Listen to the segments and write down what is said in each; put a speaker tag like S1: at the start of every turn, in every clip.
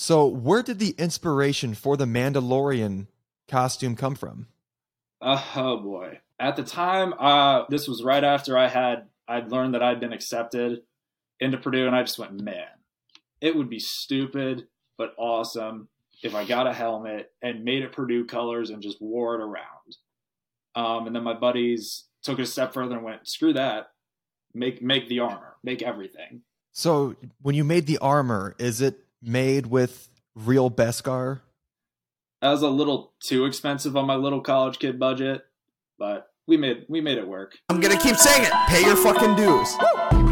S1: So, where did the inspiration for the Mandalorian costume come from?
S2: Uh, oh boy. At the time, uh, this was right after I had I'd learned that I'd been accepted into Purdue, and I just went, man, it would be stupid but awesome if I got a helmet and made it Purdue colors and just wore it around. Um, and then my buddies took it a step further and went, screw that, make make the armor, make everything.
S1: So when you made the armor, is it made with real Beskar?
S2: That was a little too expensive on my little college kid budget, but we made we made it work.
S3: I'm gonna keep saying it. Pay your fucking dues.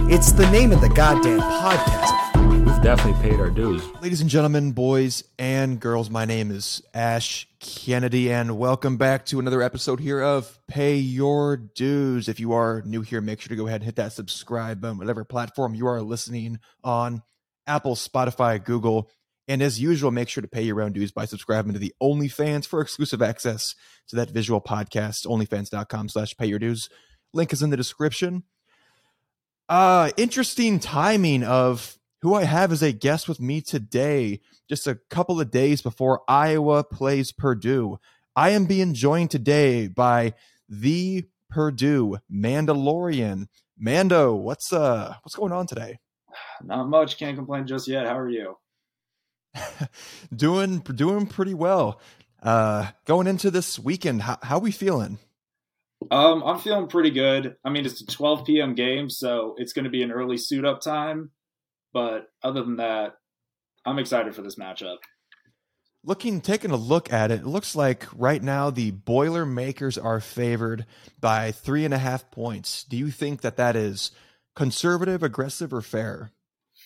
S3: It's the name of the goddamn podcast.
S4: We've definitely paid our dues.
S1: Ladies and gentlemen, boys and girls, my name is Ash Kennedy, and welcome back to another episode here of Pay Your Dues. If you are new here, make sure to go ahead and hit that subscribe button, whatever platform you are listening on Apple, Spotify, Google. And as usual, make sure to pay your own dues by subscribing to the OnlyFans for exclusive access to that visual podcast, onlyfans.com slash pay your dues. Link is in the description. Uh, interesting timing of who I have as a guest with me today, just a couple of days before Iowa plays Purdue. I am being joined today by the Purdue Mandalorian. Mando, what's uh what's going on today?
S2: Not much, can't complain just yet. How are you?
S1: doing doing pretty well. Uh going into this weekend, how how we feeling?
S2: Um, I'm feeling pretty good. I mean, it's a 12 p.m. game, so it's going to be an early suit up time. But other than that, I'm excited for this matchup.
S1: Looking, taking a look at it, it looks like right now the Boilermakers are favored by three and a half points. Do you think that that is conservative, aggressive, or fair?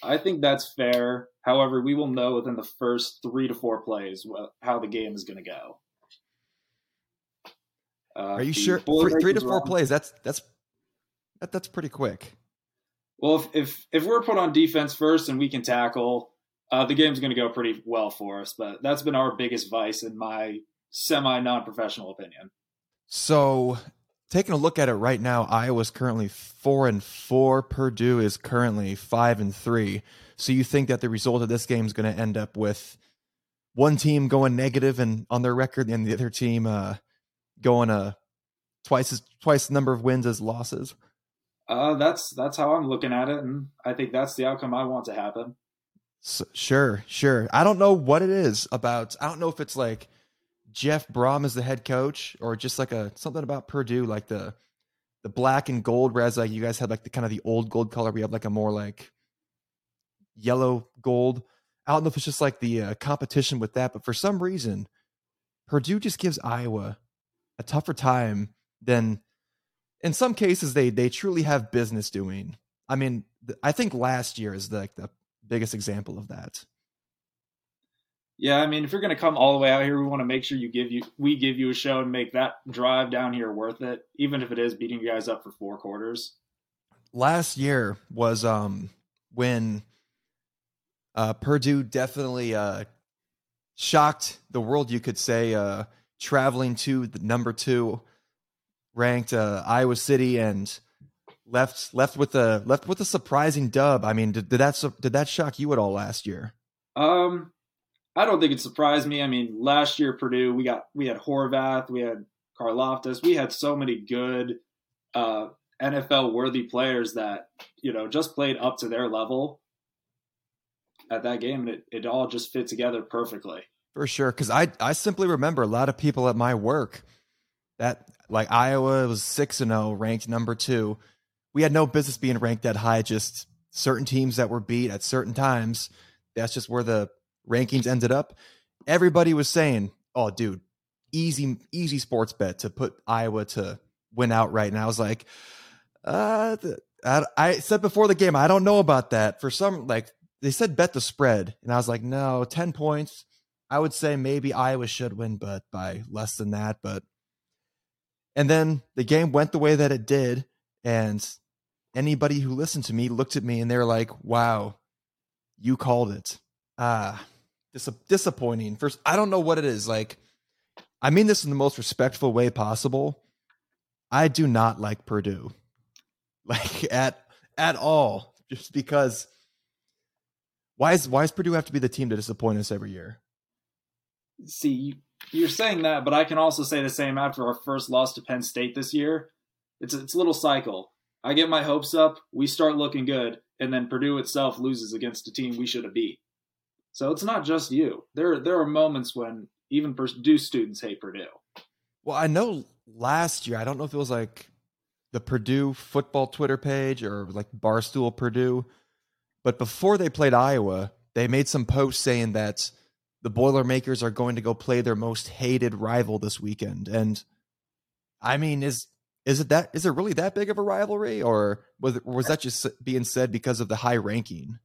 S2: I think that's fair. However, we will know within the first three to four plays how the game is going to go.
S1: Uh, are you sure? Three, to four wrong. plays. That's that's that, that's pretty quick.
S2: Well, if, if, if we're put on defense first and we can tackle, uh, the game's going to go pretty well for us. But that's been our biggest vice, in my semi non professional opinion.
S1: So, taking a look at it right now, Iowa's currently four and four. Purdue is currently five and three. So, you think that the result of this game is going to end up with one team going negative and on their record, and the other team uh, going a uh, twice as twice the number of wins as losses?
S2: Uh, that's that's how I'm looking at it, and I think that's the outcome I want to happen.
S1: So, sure, sure. I don't know what it is about. I don't know if it's like Jeff Brohm is the head coach, or just like a something about Purdue, like the the black and gold. Whereas like you guys had like the kind of the old gold color. We have like a more like yellow gold. I don't know if it's just like the uh, competition with that, but for some reason, Purdue just gives Iowa a tougher time than in some cases they they truly have business doing. I mean, I think last year is like the biggest example of that.
S2: Yeah, I mean, if you're going to come all the way out here, we want to make sure you give you we give you a show and make that drive down here worth it, even if it is beating you guys up for four quarters.
S1: Last year was um when uh Purdue definitely uh shocked the world, you could say, uh traveling to the number two ranked uh, Iowa City and left left with a left with a surprising dub. I mean, did, did that did that shock you at all last year?
S2: Um, I don't think it surprised me. I mean, last year Purdue we got we had Horvath, we had Karlaftis, we had so many good uh, NFL worthy players that you know just played up to their level at that game, and it, it all just fit together perfectly.
S1: For sure, because I I simply remember a lot of people at my work that like Iowa was 6 and 0, ranked number 2. We had no business being ranked that high, just certain teams that were beat at certain times. That's just where the rankings ended up. Everybody was saying, "Oh, dude, easy easy sports bet to put Iowa to win outright." And I was like, uh, I, I said before the game, I don't know about that. For some, like they said, bet the spread, and I was like, no, ten points. I would say maybe Iowa should win, but by less than that. But and then the game went the way that it did. And anybody who listened to me looked at me and they're like, wow, you called it. Ah, dis- disappointing. First, I don't know what it is. Like, I mean this in the most respectful way possible. I do not like Purdue, like at at all, just because Why is why does Purdue have to be the team to disappoint us every year?
S2: See, you, you're saying that, but I can also say the same after our first loss to Penn State this year. It's it's a little cycle. I get my hopes up, we start looking good, and then Purdue itself loses against a team we should have beat. So it's not just you. There there are moments when even Purdue students hate Purdue.
S1: Well, I know last year, I don't know if it was like the Purdue football Twitter page or like Barstool Purdue, but before they played Iowa, they made some posts saying that the Boilermakers are going to go play their most hated rival this weekend. And I mean, is is it that is it really that big of a rivalry, or was it, was that just being said because of the high ranking?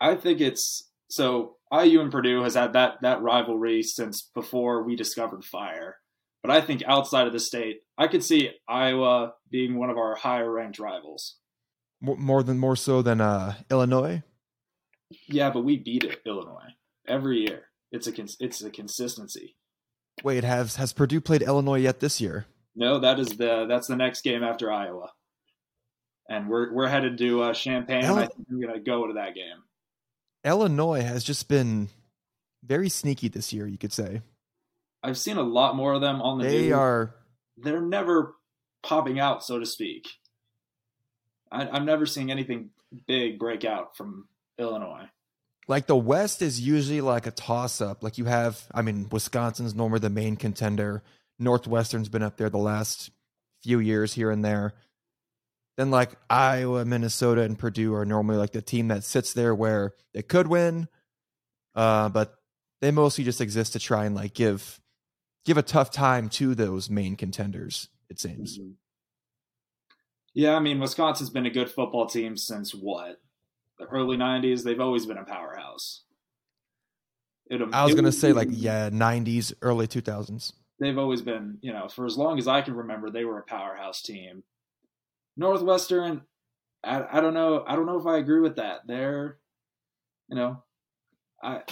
S2: I think it's so IU and Purdue has had that that rivalry since before we discovered fire. But I think outside of the state, I could see Iowa being one of our higher ranked rivals.
S1: More, than more so than uh, Illinois.
S2: Yeah, but we beat it, Illinois every year. It's a it's a consistency.
S1: Wait, has has Purdue played Illinois yet this year?
S2: No, that is the that's the next game after Iowa, and we're we're headed to uh, Champaign. I think we're gonna go to that game.
S1: Illinois has just been very sneaky this year, you could say.
S2: I've seen a lot more of them on the.
S1: They are.
S2: They're never popping out, so to speak. I, I'm never seeing anything big break out from Illinois.
S1: Like the West is usually like a toss up. Like you have, I mean, Wisconsin's normally the main contender. Northwestern's been up there the last few years here and there. Then like Iowa, Minnesota, and Purdue are normally like the team that sits there where they could win, uh, but they mostly just exist to try and like give give a tough time to those main contenders. It seems. Mm-hmm.
S2: Yeah, I mean, Wisconsin's been a good football team since what the early '90s. They've always been a powerhouse.
S1: It, I was gonna say like yeah, '90s, early 2000s
S2: they've always been, you know, for as long as I can remember, they were a powerhouse team. Northwestern, I, I don't know, I don't know if I agree with that. They're, you know, I,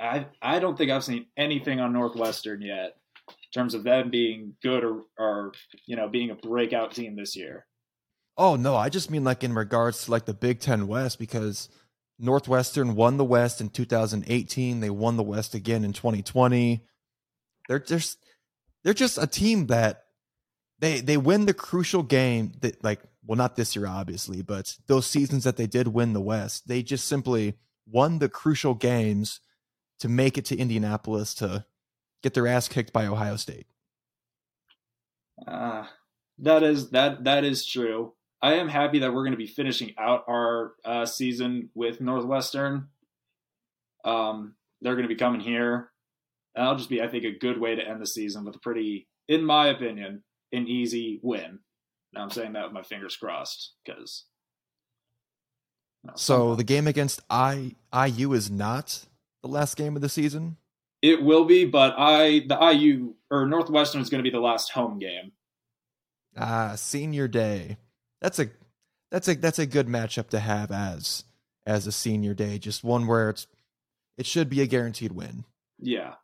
S2: I, I don't think I've seen anything on Northwestern yet in terms of them being good or, or you know, being a breakout team this year.
S1: Oh no, I just mean like in regards to like the Big Ten West because Northwestern won the West in 2018. They won the West again in 2020. They're just they're just a team that they they win the crucial game that like well not this year obviously, but those seasons that they did win the West, they just simply won the crucial games to make it to Indianapolis to get their ass kicked by Ohio State.
S2: Uh, that is that that is true. I am happy that we're going to be finishing out our uh, season with Northwestern. Um, they're going to be coming here that'll just be, I think, a good way to end the season with a pretty, in my opinion, an easy win. Now I'm saying that with my fingers crossed because.
S1: so the game against I IU is not the last game of the season.
S2: It will be, but I the IU or Northwestern is going to be the last home game.
S1: Ah, senior day. That's a that's a that's a good matchup to have as as a senior day. Just one where it's it should be a guaranteed win.
S2: Yeah.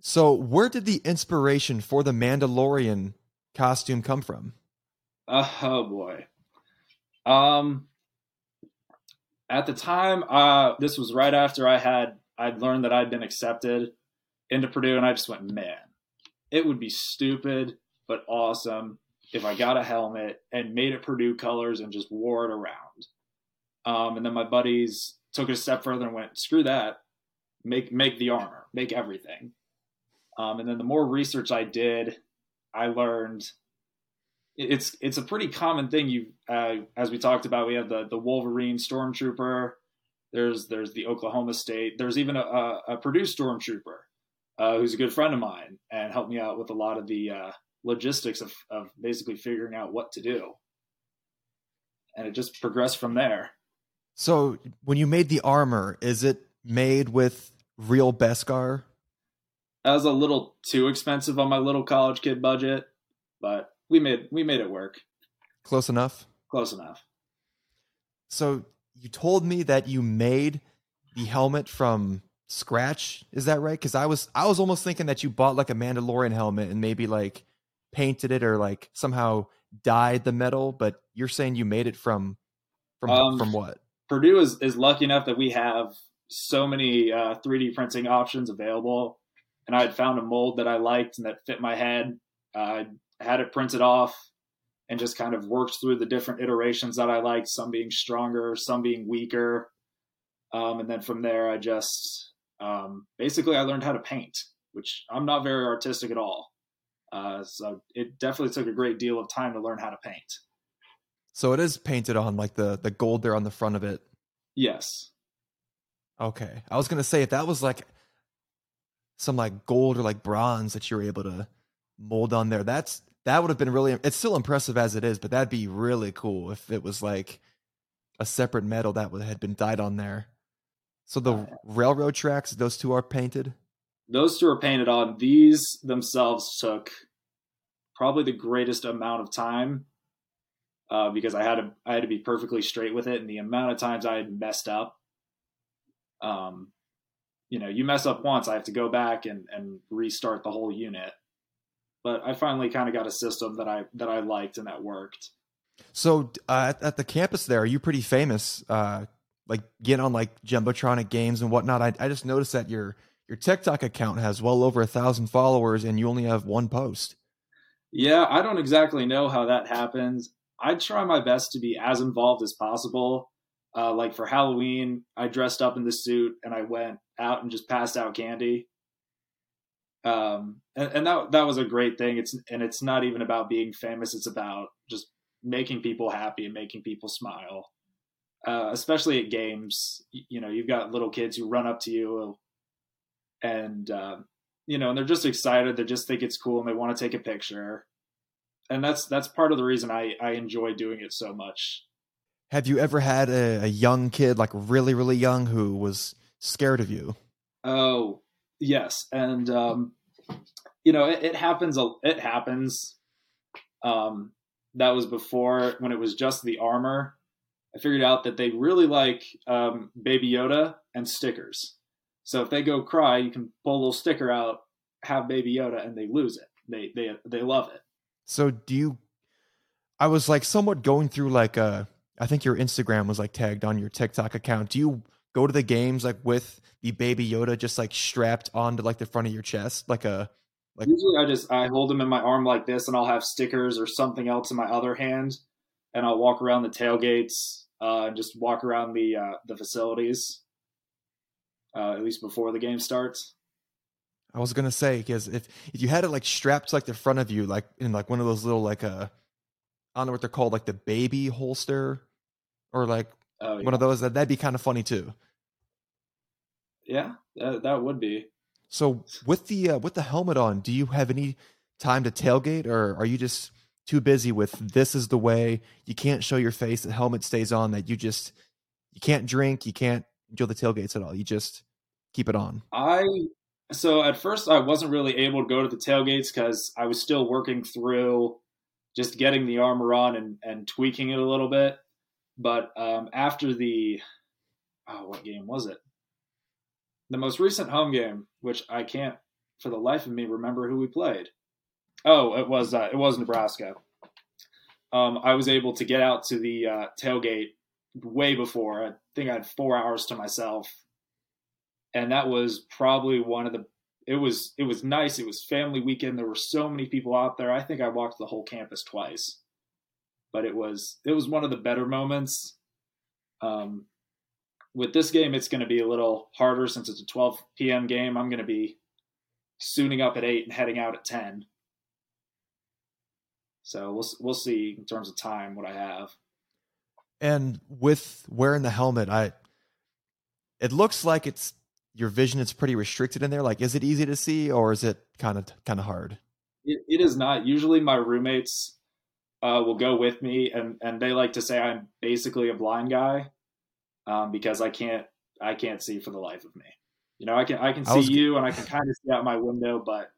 S1: So, where did the inspiration for the Mandalorian costume come from?
S2: Uh, oh boy. Um, at the time, uh, this was right after I had I'd learned that I'd been accepted into Purdue, and I just went, man, it would be stupid but awesome if I got a helmet and made it Purdue colors and just wore it around. Um, and then my buddies took it a step further and went, screw that, make make the armor, make everything. Um, and then the more research I did, I learned it's it's a pretty common thing. You uh, as we talked about, we have the the Wolverine Stormtrooper. There's there's the Oklahoma State. There's even a, a, a Purdue Stormtrooper uh, who's a good friend of mine and helped me out with a lot of the uh, logistics of, of basically figuring out what to do. And it just progressed from there.
S1: So when you made the armor, is it made with real Beskar
S2: that was a little too expensive on my little college kid budget, but we made we made it work.
S1: Close enough.
S2: Close enough.
S1: So you told me that you made the helmet from scratch. Is that right? Because I was I was almost thinking that you bought like a Mandalorian helmet and maybe like painted it or like somehow dyed the metal. But you're saying you made it from from um, from what?
S2: Purdue is is lucky enough that we have so many uh, 3D printing options available, and I had found a mold that I liked and that fit my head. I had it printed off and just kind of worked through the different iterations that I liked, some being stronger, some being weaker. Um, and then from there, I just um, basically I learned how to paint, which I'm not very artistic at all. Uh, so it definitely took a great deal of time to learn how to paint.
S1: So it is painted on like the the gold there on the front of it.
S2: Yes.
S1: Okay. I was gonna say if that was like some like gold or like bronze that you were able to mold on there, that's that would have been really it's still impressive as it is, but that'd be really cool if it was like a separate metal that would had been dyed on there. So the railroad tracks, those two are painted?
S2: Those two are painted on. These themselves took probably the greatest amount of time uh, because I had to I had to be perfectly straight with it, and the amount of times I had messed up. Um, you know, you mess up once, I have to go back and and restart the whole unit. But I finally kind of got a system that I that I liked and that worked.
S1: So uh, at, at, the campus there, are you pretty famous? Uh, like getting on like Jumbotronic games and whatnot. I, I just noticed that your your TikTok account has well over a thousand followers, and you only have one post.
S2: Yeah, I don't exactly know how that happens. I try my best to be as involved as possible. Uh, like for Halloween, I dressed up in the suit and I went out and just passed out candy. Um, and, and that that was a great thing. It's and it's not even about being famous. It's about just making people happy and making people smile. Uh, especially at games, you know, you've got little kids who run up to you and uh, you know, and they're just excited. They just think it's cool and they want to take a picture and that's that's part of the reason I I enjoy doing it so much.
S1: Have you ever had a, a young kid, like really really young, who was scared of you?
S2: Oh yes, and um, you know it, it happens. It happens. Um, that was before when it was just the armor. I figured out that they really like um, Baby Yoda and stickers. So if they go cry, you can pull a little sticker out, have Baby Yoda, and they lose it. They they they love it.
S1: So do you? I was like somewhat going through like uh I think your Instagram was like tagged on your TikTok account. Do you go to the games like with the baby Yoda just like strapped onto like the front of your chest, like a like?
S2: Usually, I just I hold him in my arm like this, and I'll have stickers or something else in my other hand, and I'll walk around the tailgates uh, and just walk around the uh, the facilities. Uh, at least before the game starts.
S1: I was gonna say because if if you had it like strapped to like the front of you, like in like one of those little like uh, I don't know what they're called, like the baby holster, or like oh, yeah. one of those, that that'd be kind of funny too.
S2: Yeah, that that would be.
S1: So with the uh, with the helmet on, do you have any time to tailgate, or are you just too busy with this is the way you can't show your face? The helmet stays on. That you just you can't drink, you can't enjoy the tailgates at all. You just keep it on.
S2: I so at first I wasn't really able to go to the tailgates because I was still working through just getting the armor on and, and tweaking it a little bit. But um, after the oh, what game was it? The most recent home game, which I can't for the life of me remember who we played. Oh, it was uh, it was Nebraska. Um, I was able to get out to the uh, tailgate way before. I think I had four hours to myself and that was probably one of the it was it was nice it was family weekend there were so many people out there i think i walked the whole campus twice but it was it was one of the better moments um, with this game it's going to be a little harder since it's a 12 p.m game i'm going to be suiting up at 8 and heading out at 10 so we'll we'll see in terms of time what i have
S1: and with wearing the helmet i it looks like it's your vision is pretty restricted in there? Like, is it easy to see, or is it kind of kind of hard?
S2: It, it is not. Usually, my roommates uh, will go with me, and and they like to say I'm basically a blind guy um, because I can't I can't see for the life of me. You know, I can I can see I was, you, and I can kind of see out my window, but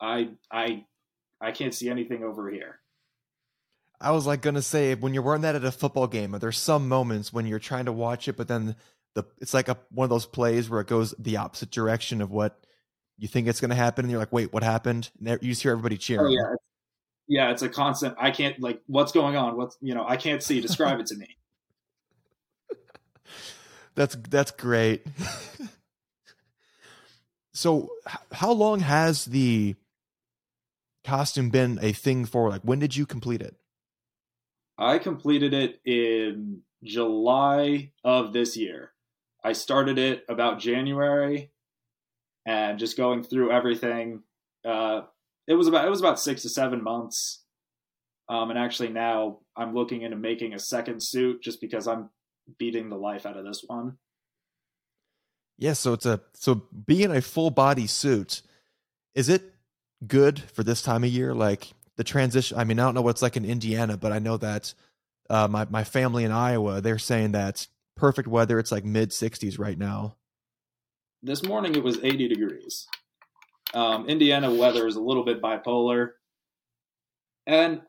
S2: I I I can't see anything over here.
S1: I was like gonna say when you're wearing that at a football game, there's some moments when you're trying to watch it, but then the it's like a one of those plays where it goes the opposite direction of what you think it's going to happen, and you're like, wait, what happened? And you just hear everybody cheering. Oh,
S2: yeah, yeah, it's a constant. I can't like what's going on. What's you know I can't see. Describe it to me.
S1: That's that's great. so, how long has the costume been a thing for? Like, when did you complete it?
S2: I completed it in July of this year. I started it about January, and just going through everything. Uh, it was about it was about six to seven months. Um, and actually now I'm looking into making a second suit just because I'm beating the life out of this one.
S1: Yeah, so it's a so being a full body suit, is it good for this time of year? Like the transition. I mean, I don't know what it's like in Indiana, but I know that uh, my my family in Iowa, they're saying that perfect weather. It's like mid sixties right now.
S2: This morning it was 80 degrees. Um, Indiana weather is a little bit bipolar, and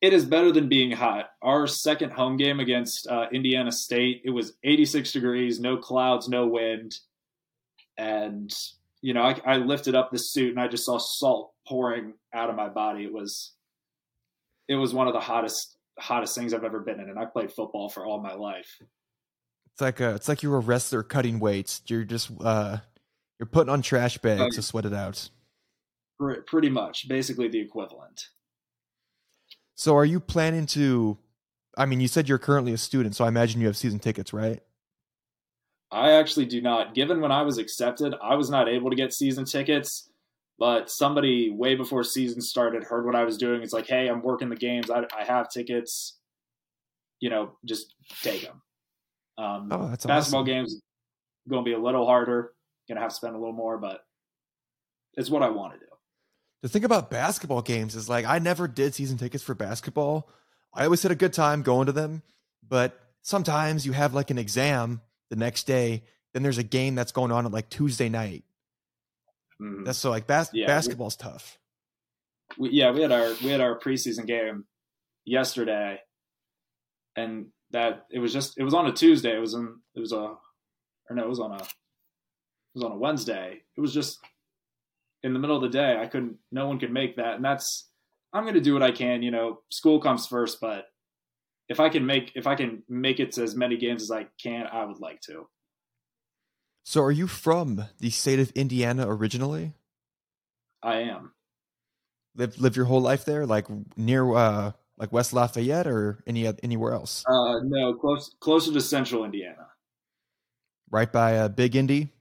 S2: it is better than being hot. Our second home game against uh, Indiana State, it was 86 degrees, no clouds, no wind, and you know I, I lifted up the suit and I just saw salt pouring out of my body. It was it was one of the hottest hottest things I've ever been in, and I played football for all my life.
S1: It's like a, it's like you're a wrestler cutting weights. You're just uh, you're putting on trash bags
S2: Oh,
S1: to sweat it out.
S2: Pretty much, basically the equivalent.
S1: So, are you planning to? I mean, you said you're currently a student, so I imagine you have season tickets, right?
S2: I actually do not. Given when I was accepted, I was not able to get season tickets, but somebody way before season started heard what I was doing. It's like, hey, I'm working the games. I, I have tickets. You know, just take them. Um,
S1: Oh, that's
S2: basketball
S1: awesome.
S2: games going to be a little harder. Going to have to spend a little more, but it's what I want to do.
S1: The thing about basketball games is like I never did season tickets for basketball. I always had a good time going to them, but sometimes you have like an exam the next day, then there's a game that's going on at like Tuesday night.
S2: Mhm.
S1: That's so like bas-
S2: Yeah.
S1: basketball's tough.
S2: we, yeah, we had our we had our preseason game yesterday, and that it was just it was on a Tuesday. It was in it was a or no, it was on a was on a Wednesday. It was just in the middle of the day. I couldn't. No one could make that, and that's I'm going to do what I can. You know, school comes first, but if I can make if I can make it to as many games as I can, I would like to.
S1: So are you from the state of Indiana originally?
S2: I am.
S1: Live live your whole life there, like near uh like West Lafayette or any anywhere else?
S2: Uh, no, close closer to Central Indiana.
S1: Right by uh, Big Indy.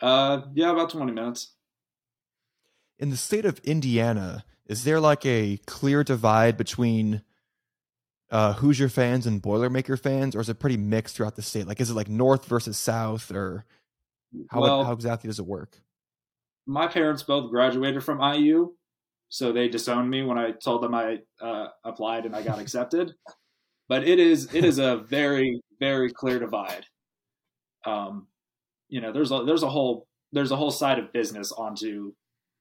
S2: Uh, yeah, about 20 minutes.
S1: in the state of Indiana, is there like a clear divide between uh, Hoosier fans and Boilermaker fans, or is it pretty mixed throughout the state? Like, is it like North versus South, or how,
S2: well,
S1: how exactly does it work?
S2: my parents both graduated from IU, so they disowned me when I told them I uh, applied and I got accepted. But it is it is a very very clear divide. Um, you know, there's a there's a whole there's a whole side of business onto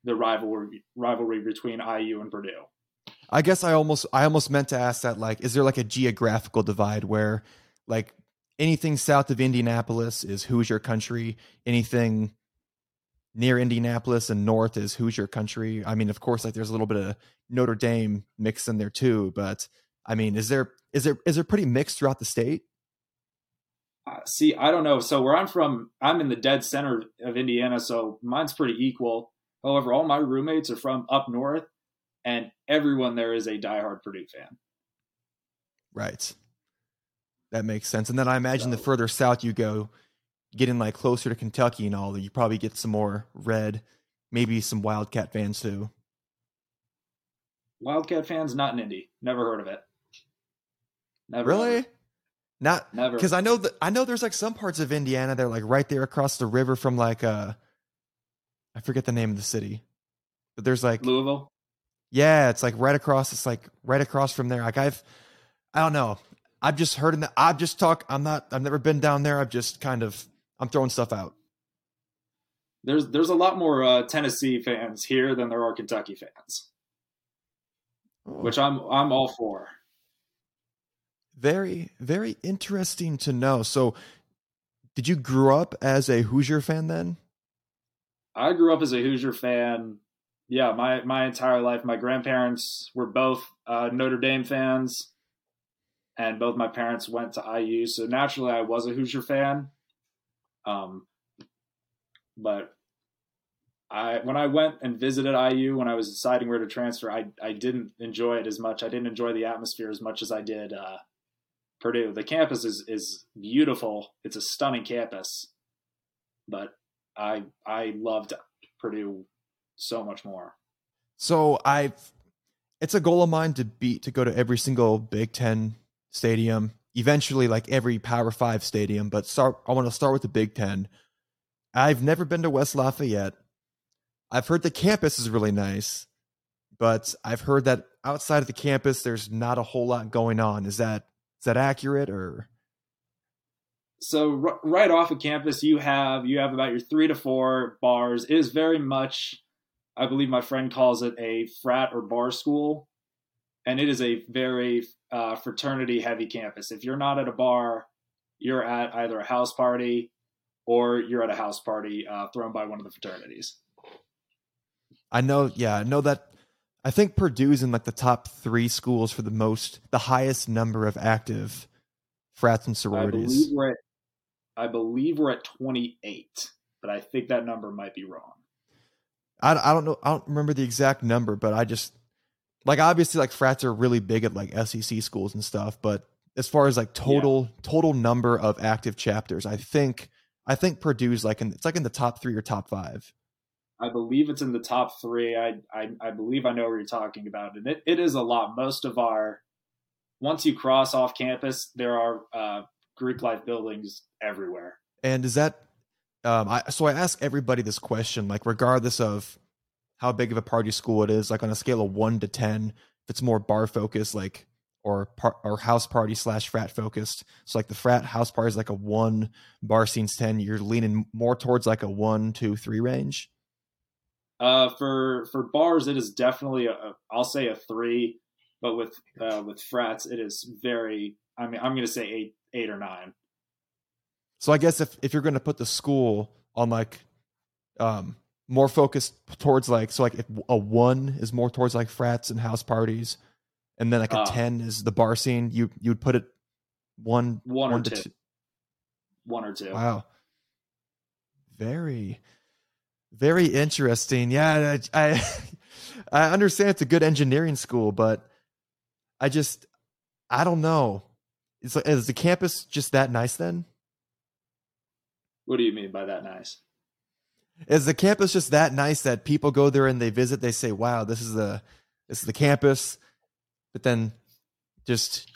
S2: the rivalry rivalry between IU and Purdue.
S1: I guess I almost I almost meant to ask that. Like, is there like a geographical divide where, like, anything south of Indianapolis is Hoosier country, anything near Indianapolis and north is Hoosier country? I mean, of course, like there's a little bit of Notre Dame mixed in there too, but I mean, is there is there is there pretty mixed throughout the state?
S2: Uh, see, I don't know. So where I'm from, I'm in the dead center of Indiana, so mine's pretty equal. However, all my roommates are from up north, and everyone there is a diehard Purdue fan.
S1: Right. That makes sense. And then I imagine the further south you go, getting like closer to Kentucky and all, you probably get some more red, maybe some Wildcat fans too.
S2: Wildcat fans, not in Indy. Never heard of it. Never.
S1: Really? Not
S2: Never.
S1: because I know that I know there's like some parts of Indiana they're like right there across the river from like uh I forget the name of the city. But there's like
S2: Louisville.
S1: yeah, it's like right across it's like right across from there. Like I've I don't know. I've just heard in the I've just talk I'm not I've never been down there. I've just kind of I'm throwing stuff out.
S2: There's there's a lot more uh, Tennessee fans here than there are Kentucky fans, which I'm I'm all for.
S1: Very very interesting to know. So did you grow up as a Hoosier fan then?
S2: I grew up as a Hoosier fan. Yeah, my my entire life. My grandparents were both uh, Notre Dame fans, and both my parents went to IU, so naturally I was a Hoosier fan. Um, but I when I went and visited IU when I was deciding where to transfer, I I didn't enjoy it as much. I didn't enjoy the atmosphere as much as I did uh, Purdue. The campus is is beautiful. It's a stunning campus, but I I loved Purdue so much more.
S1: So I've it's a goal of mine to beat to go to every single Big Ten stadium, eventually like every Power Five stadium. But start I want to start with the Big Ten. I've never been to West Lafayette. I've heard the campus is really nice, but I've heard that outside of the campus, there's not a whole lot going on. Is that is that accurate or?
S2: So r- right off of campus, you have you have about your three to four bars. It is very much, I believe my friend calls it a frat or bar school, and it is a very uh, fraternity heavy campus. If you're not at a bar, you're at either a house party or you're at a house party uh, thrown by one of the fraternities.
S1: I know, yeah, I know that. I think Purdue's in like the top three schools for the most, the highest number of active frats and
S2: I
S1: sororities.
S2: believe we're at, I believe we're at 28, but I think that number might be wrong.
S1: I, I don't know, I don't remember the exact number, but I just like obviously like frats are really big at like SEC schools and stuff, but as far as like total total number of active chapters, I think I think Purdue's like in it's like in the top three or top five.
S2: I believe it's in the top three. I I, I believe I know what you're talking about, and it, it is a lot. Most of our once you cross off campus, there are uh, Greek life buildings everywhere.
S1: And is that um I so I ask everybody this question, like regardless of how big of a party school it is, like on a scale of one to ten, if it's more bar focused, like or par- or house party slash frat focused. So like the frat house party is like a one, bar scene's ten. You're leaning more towards like a one, two, three range.
S2: Uh, for for bars, it is definitely a, a I'll say a three, but with uh, with frats, it is very. I mean, I'm going to say eight eight or nine.
S1: So I guess if if you're going to put the school on like um more focused towards like so like if a one is more towards like frats and house parties, and then like a
S2: Uh.
S1: ten is the bar scene, you you would put it one
S2: One or
S1: one to
S2: two. One or two.
S1: Wow. Very, very interesting. Yeah, I, I, I understand it's a good engineering school, but I just, I don't know. Is, is the campus just that nice then?
S2: What do you mean by that? Nice.
S1: Is the campus just that nice that people go there and they visit? They say, "Wow, this is the, this is the campus," but then, just,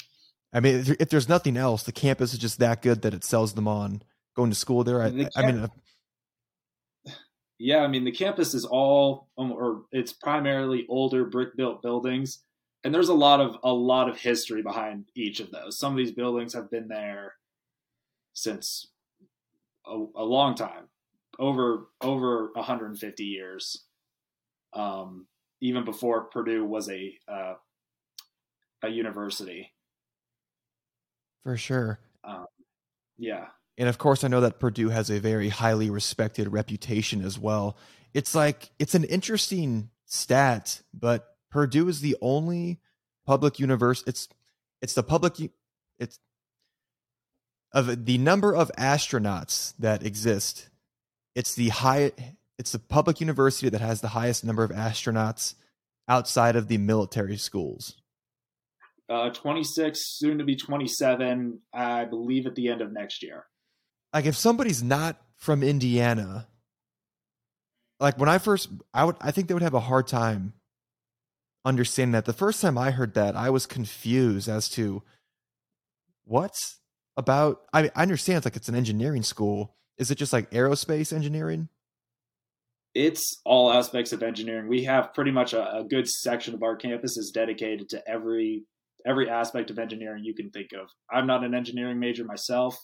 S1: I mean, if, if there's nothing else, the campus is just that good that it sells them on going to school there. I,
S2: The
S1: I mean, uh,
S2: Yeah, I mean the campus is all, um, or it's primarily older brick built buildings, and there's a lot of a lot of history behind each of those. Some of these buildings have been there since a, a long time, over over 150 years, um, even before Purdue was a uh, a university.
S1: for sure.
S2: Um, Yeah,
S1: And of course, I know that Purdue has a very highly respected reputation as well. It's like, it's an interesting stat, but Purdue is the only public university. It's, it's the public, it's of the number of astronauts that exist. It's the high, it's the public university that has the highest number of astronauts outside of the military schools.
S2: uh, 26, soon to be 27, I believe, at the end of next year.
S1: Like if somebody's not from Indiana, like when I first, I would, I think they would have a hard time understanding that. The first time I heard that, I was confused as to what's about. I, I understand it's like it's an engineering school. Is it just like aerospace engineering?
S2: it's all aspects of engineering. We have pretty much a, a good section of our campus is dedicated to every every aspect of engineering you can think of. I'm not an engineering major myself.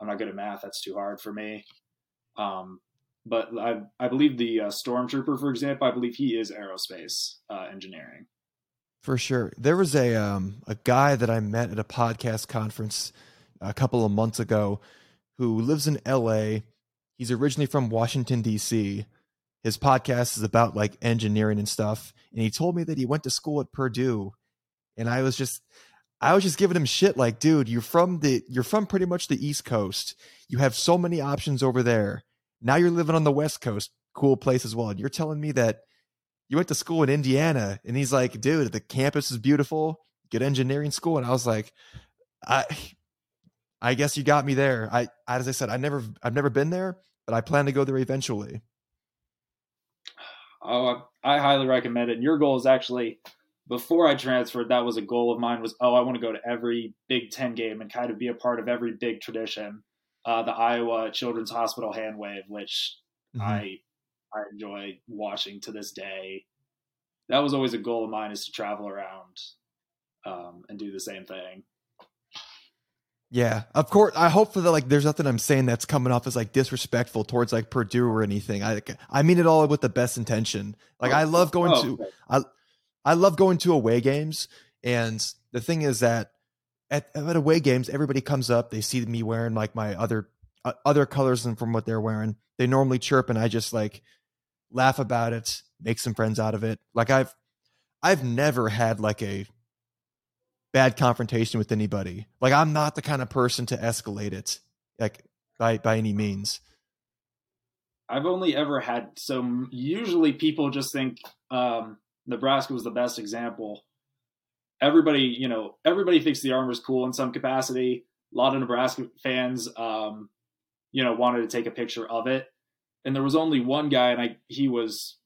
S2: I'm not good at math. That's too hard for me. Um, but I, I believe the uh, stormtrooper, for example, I believe he is aerospace uh, engineering.
S1: For sure. There was a um a guy that I met at a podcast conference a couple of months ago who lives in LA. He's originally from Washington D.C. His podcast is about like engineering and stuff, and he told me that he went to school at Purdue, and I was just I was just giving him shit like, dude, you're from the you're from pretty much the East Coast. You have so many options over there. Now you're living on the West Coast, cool place as well. And you're telling me that you went to school in Indiana, and he's like, dude, the campus is beautiful. Good engineering school, and I was like, I, I guess you got me there. I, as I said, I never, I've never been there, but I plan to go there eventually.
S2: Oh, I highly recommend it. And your goal is actually before I transferred, that was a goal of mine. Was oh, I want to go to every Big Ten game and kind of be a part of every big tradition. Uh, the Iowa Children's Hospital hand wave, which mm-hmm. I I enjoy watching to this day. That was always a goal of mine is to travel around um, and do the same thing.
S1: Yeah, of course. I hope that like there's nothing I'm saying that's coming off as like disrespectful towards like Purdue or anything. I I mean it all with the best intention. Like I love going oh, to I I love going to away games, and the thing is that at, at away games, everybody comes up, they see me wearing like my other uh, other colors than from what they're wearing. They normally chirp, and I just like laugh about it, make some friends out of it. Like I've I've never had like a bad confrontation with anybody. Like I'm not the kind of person to escalate it like by by any means.
S2: I've only ever had so usually people just think um, Nebraska was the best example. Everybody, you know, everybody thinks the armor is cool in some capacity. A lot of Nebraska fans, um, you know, wanted to take a picture of it and there was only one guy, and I he was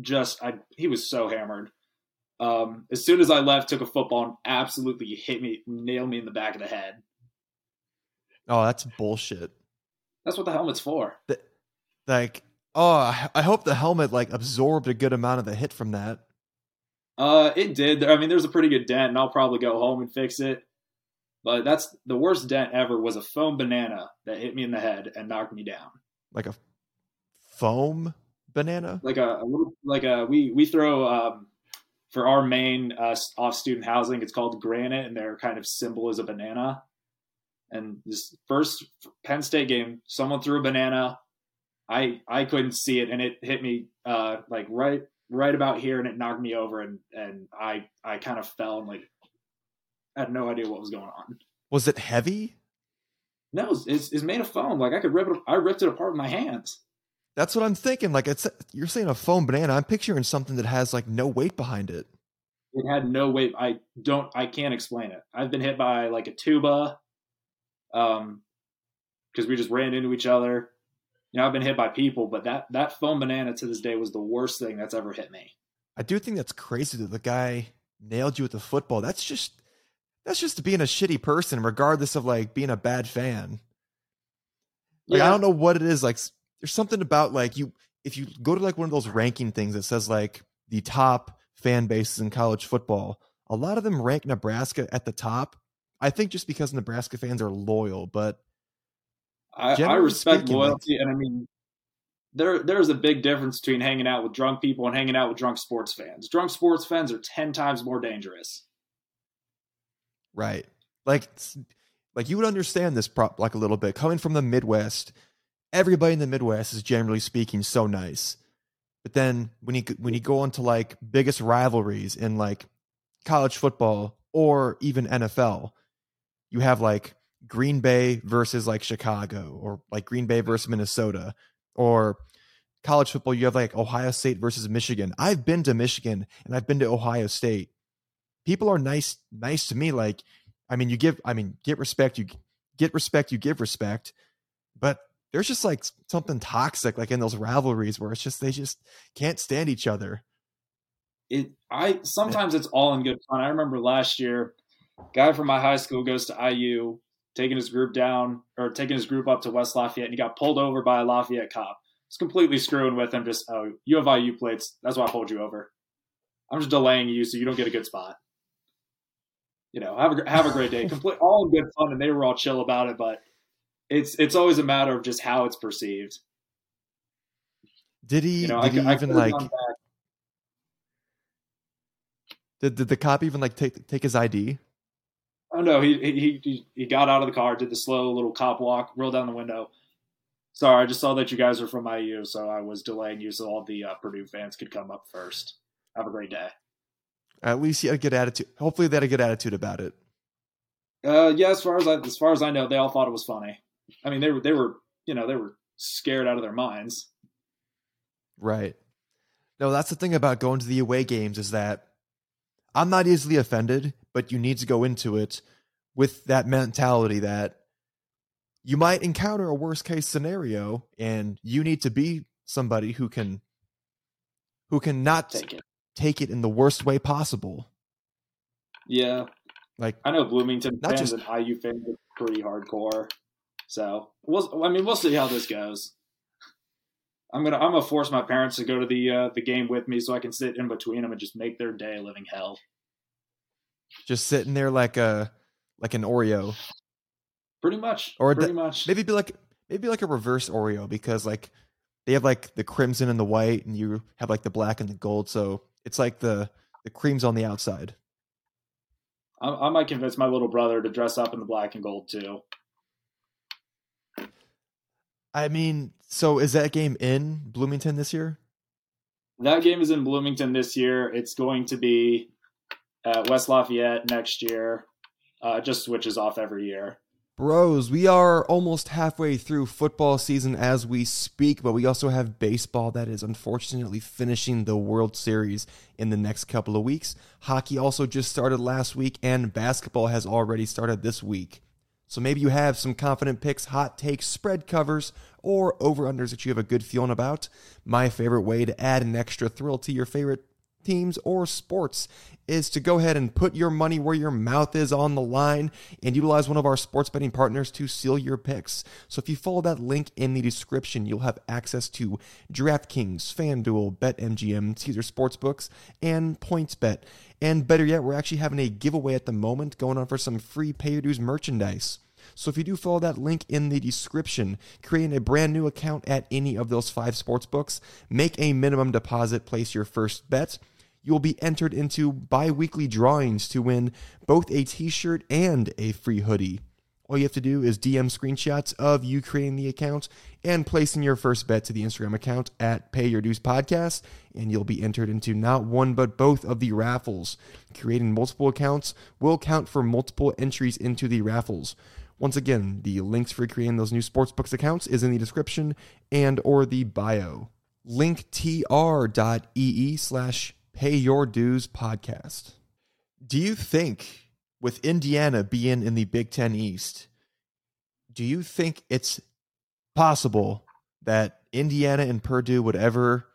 S2: just I he was so hammered. Um, as soon as I left, took a football and absolutely hit me, nailed me in the back of the head.
S1: Oh, that's bullshit.
S2: That's what the helmet's for.
S1: The, like, oh, I hope the helmet like absorbed a good amount of the hit from that.
S2: Uh, it did. I mean, there's a pretty good dent, and I'll probably go home and fix it. But that's the worst dent ever. Was a foam banana that hit me in the head and knocked me down.
S1: Like a foam banana?
S2: Like a, a little, like a we we throw um, for our main uh, off student housing. It's called granite, and their kind of symbol is a banana. And this first Penn State game, someone threw a banana. I I couldn't see it, and it hit me uh, like right right about here, and it knocked me over, and and I I kind of fell and like I had no idea what was going on.
S1: Was it heavy?
S2: No, it's, it's made of foam. Like I could rip it. I ripped it apart with my hands.
S1: That's what I'm thinking. Like it's you're saying a foam banana. I'm picturing something that has like no weight behind it.
S2: It had no weight. I don't. I can't explain it. I've been hit by like a tuba, um, because we just ran into each other. You know, I've been hit by people, but that that foam banana to this day was the worst thing that's ever hit me.
S1: I do think that's crazy that the guy nailed you with the football. That's just that's just being a shitty person, regardless of like being a bad fan. Like yeah. I don't know what it is. Like there's something about like you if you go to like one of those ranking things that says like the top fan bases in college football, a lot of them rank Nebraska at the top. I think just because Nebraska fans are loyal, but
S2: I, I respect speaking, loyalty, like, and I mean there there's a big difference between hanging out with drunk people and hanging out with drunk sports fans. Drunk sports fans are ten times more dangerous.
S1: Right, like like you would understand this prop like a little bit coming from the Midwest everybody in the Midwest is generally speaking so nice. But then when you when you go into like biggest rivalries in like college football or even NFL, you have like Green Bay versus like Chicago or like Green Bay versus Minnesota or college football you have like Ohio State versus Michigan. I've been to Michigan and I've been to Ohio State. People are nice nice to me like I mean you give I mean get respect you get respect you give respect. But there's just like something toxic like in those rivalries where it's just they just can't stand each other.
S2: It I sometimes it's all in good fun. I remember last year, guy from my high school goes to IU, taking his group down or taking his group up to West Lafayette, and he got pulled over by a Lafayette cop. It's completely screwing with him. Just oh, you have IU plates. That's why I pulled you over. I'm just delaying you so you don't get a good spot. You know, have a have a great day. Complete all in good fun, and they were all chill about it, but it's it's always a matter of just how it's perceived.
S1: Did he? You know, did I, he even like? Did, did the cop even like take take his ID?
S2: Oh no, he he he got out of the car, did the slow little cop walk, rolled down the window. Sorry, I just saw that you guys are from IU, so I was delaying you so all the uh, Purdue fans could come up first. Have a great day.
S1: At least he had a good attitude. Hopefully, they had a good attitude about it.
S2: Uh, yeah, as far as I, as far as I know, they all thought it was funny. I mean, they were they were you know they were scared out of their minds.
S1: Right. No, that's the thing about going to the away games is that I'm not easily offended, but you need to go into it with that mentality that you might encounter a worst case scenario and you need to be somebody who can who can not
S2: Take it.
S1: take it in the worst way possible.
S2: Yeah,
S1: Like
S2: I know Bloomington fans
S1: just-
S2: and IU fans are pretty hardcore. So we'll, I mean, we'll see how this goes. I'm gonna I'm gonna force my parents to go to the uh, the game with me so I can sit in between them and just make their day living hell.
S1: Just sitting there like a like an Oreo.
S2: Pretty much.
S1: Or
S2: pretty much.
S1: Maybe be like maybe like a reverse Oreo because like they have like the crimson and the white and you have like the black and the gold. So it's like the the cream's on the outside.
S2: I, I might convince my little brother to dress up in the black and gold too.
S1: I mean, so is that game in Bloomington this year?
S2: That game is in Bloomington this year. It's going to be at West Lafayette next year. Uh, just switches off every year.
S1: Bros, we are almost halfway through football season as we speak, but we also have baseball that is unfortunately finishing the World Series in the next couple of weeks. Hockey also just started last week, and basketball has already started this week. So maybe you have some confident picks, hot takes, spread covers, or over unders that you have a good feeling about. My favorite way to add an extra thrill to your favorite teams or sports is to go ahead and put your money where your mouth is on the line and utilize one of our sports betting partners to seal your picks. So if you follow that link in the description, you'll have access to DraftKings, FanDuel, BetMGM, Caesar Sportsbooks, and PointsBet. And better yet, we're actually having a giveaway at the moment going on for some free pay your dues merchandise. So if you do follow that link in the description, creating a brand new account at any of those five sports books, make a minimum deposit, place your first bet. You will be entered into bi-weekly drawings to win both a t-shirt and a free hoodie. All you have to do is DM screenshots of you creating the account and placing your first bet to the Instagram account at Pay Your Dues Podcast, and you'll be entered into not one but both of the raffles. Creating multiple accounts will count for multiple entries into the raffles. Once again, the links for creating those new sportsbooks accounts is in the description and or the bio. linktr.ee slash pay your dues podcast. Do you think with Indiana being in the Big Ten East, do you think it's possible that Indiana and Purdue would ever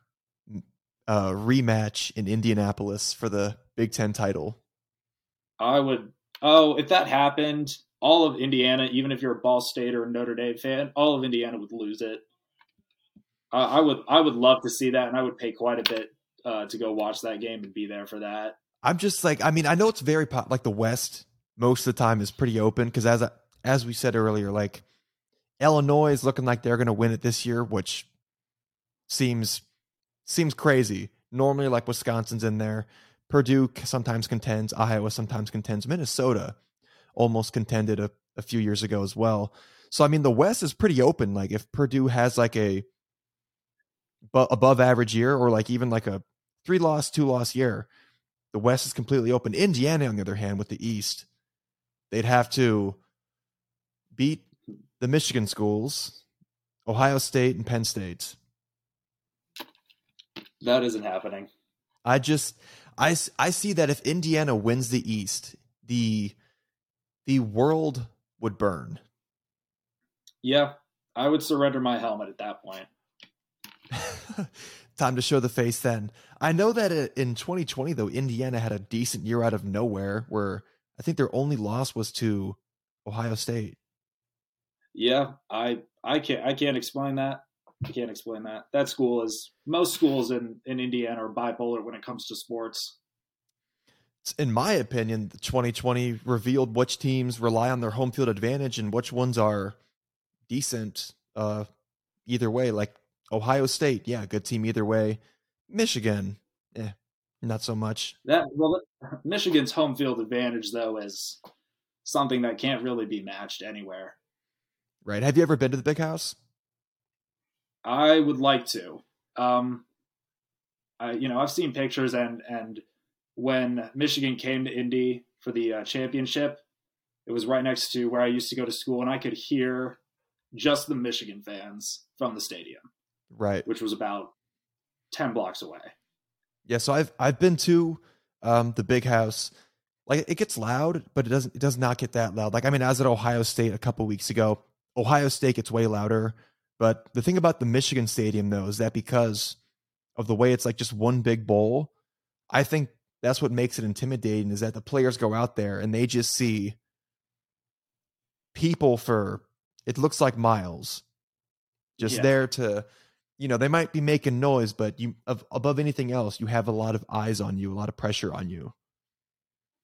S1: uh, rematch in Indianapolis for the Big Ten title?
S2: I would. Oh, if that happened, all of Indiana, even if you're a Ball State or a Notre Dame fan, all of Indiana would lose it. I would. I would love to see that, and I would pay quite a bit uh, to go watch that game and be there for that.
S1: I'm just like, I mean, I know it's very pop, like the West most of the time is pretty open because as I, as we said earlier, like Illinois is looking like they're going to win it this year, which seems seems crazy. Normally, like Wisconsin's in there, Purdue sometimes contends, Iowa sometimes contends, Minnesota almost contended a, a few years ago as well. So I mean, the West is pretty open. Like if Purdue has like a bu- above average year or like even like a three loss, two loss year, the West is completely open. Indiana, on the other hand, with the East, they'd have to beat the Michigan schools, Ohio State, and Penn State.
S2: That isn't happening.
S1: I just, I I see that if Indiana wins the East, the the world would burn.
S2: Yeah, I would surrender my helmet at that point.
S1: Time to show the face then. I know that uh, in 2020, though, Indiana had a decent year out of nowhere where I think their only loss was to Ohio State.
S2: Yeah, I I can't I can't explain that. I can't explain that. That school is most schools in in Indiana are bipolar when it comes to sports.
S1: In my opinion, the 2020 revealed which teams rely on their home field advantage and which ones are decent uh, either way. Like Ohio State, yeah, good team either way. Michigan, eh, not so much.
S2: That well, Michigan's home field advantage though is something that can't really be matched anywhere.
S1: Right? Have you ever been to the Big House?
S2: I would like to. Um, I you know I've seen pictures and and when Michigan came to Indy for the uh, championship, It was right next to where I used to go to school, and I could hear just the Michigan fans from the stadium,
S1: Right.
S2: which was about ten blocks away.
S1: Yeah, so I've I've been to um, the big house. Like it gets loud, but it doesn't it does not get that loud. Like I mean, I was at Ohio State a couple weeks ago. Ohio State gets way louder. But the thing about the Michigan Stadium though is that because of the way it's like just one big bowl, I think that's what makes it intimidating is that the players go out there and they just see people for it looks like miles just
S2: Yeah.
S1: there to you know they might be making noise but you of, above anything else you have a lot of eyes on you a lot of pressure on you.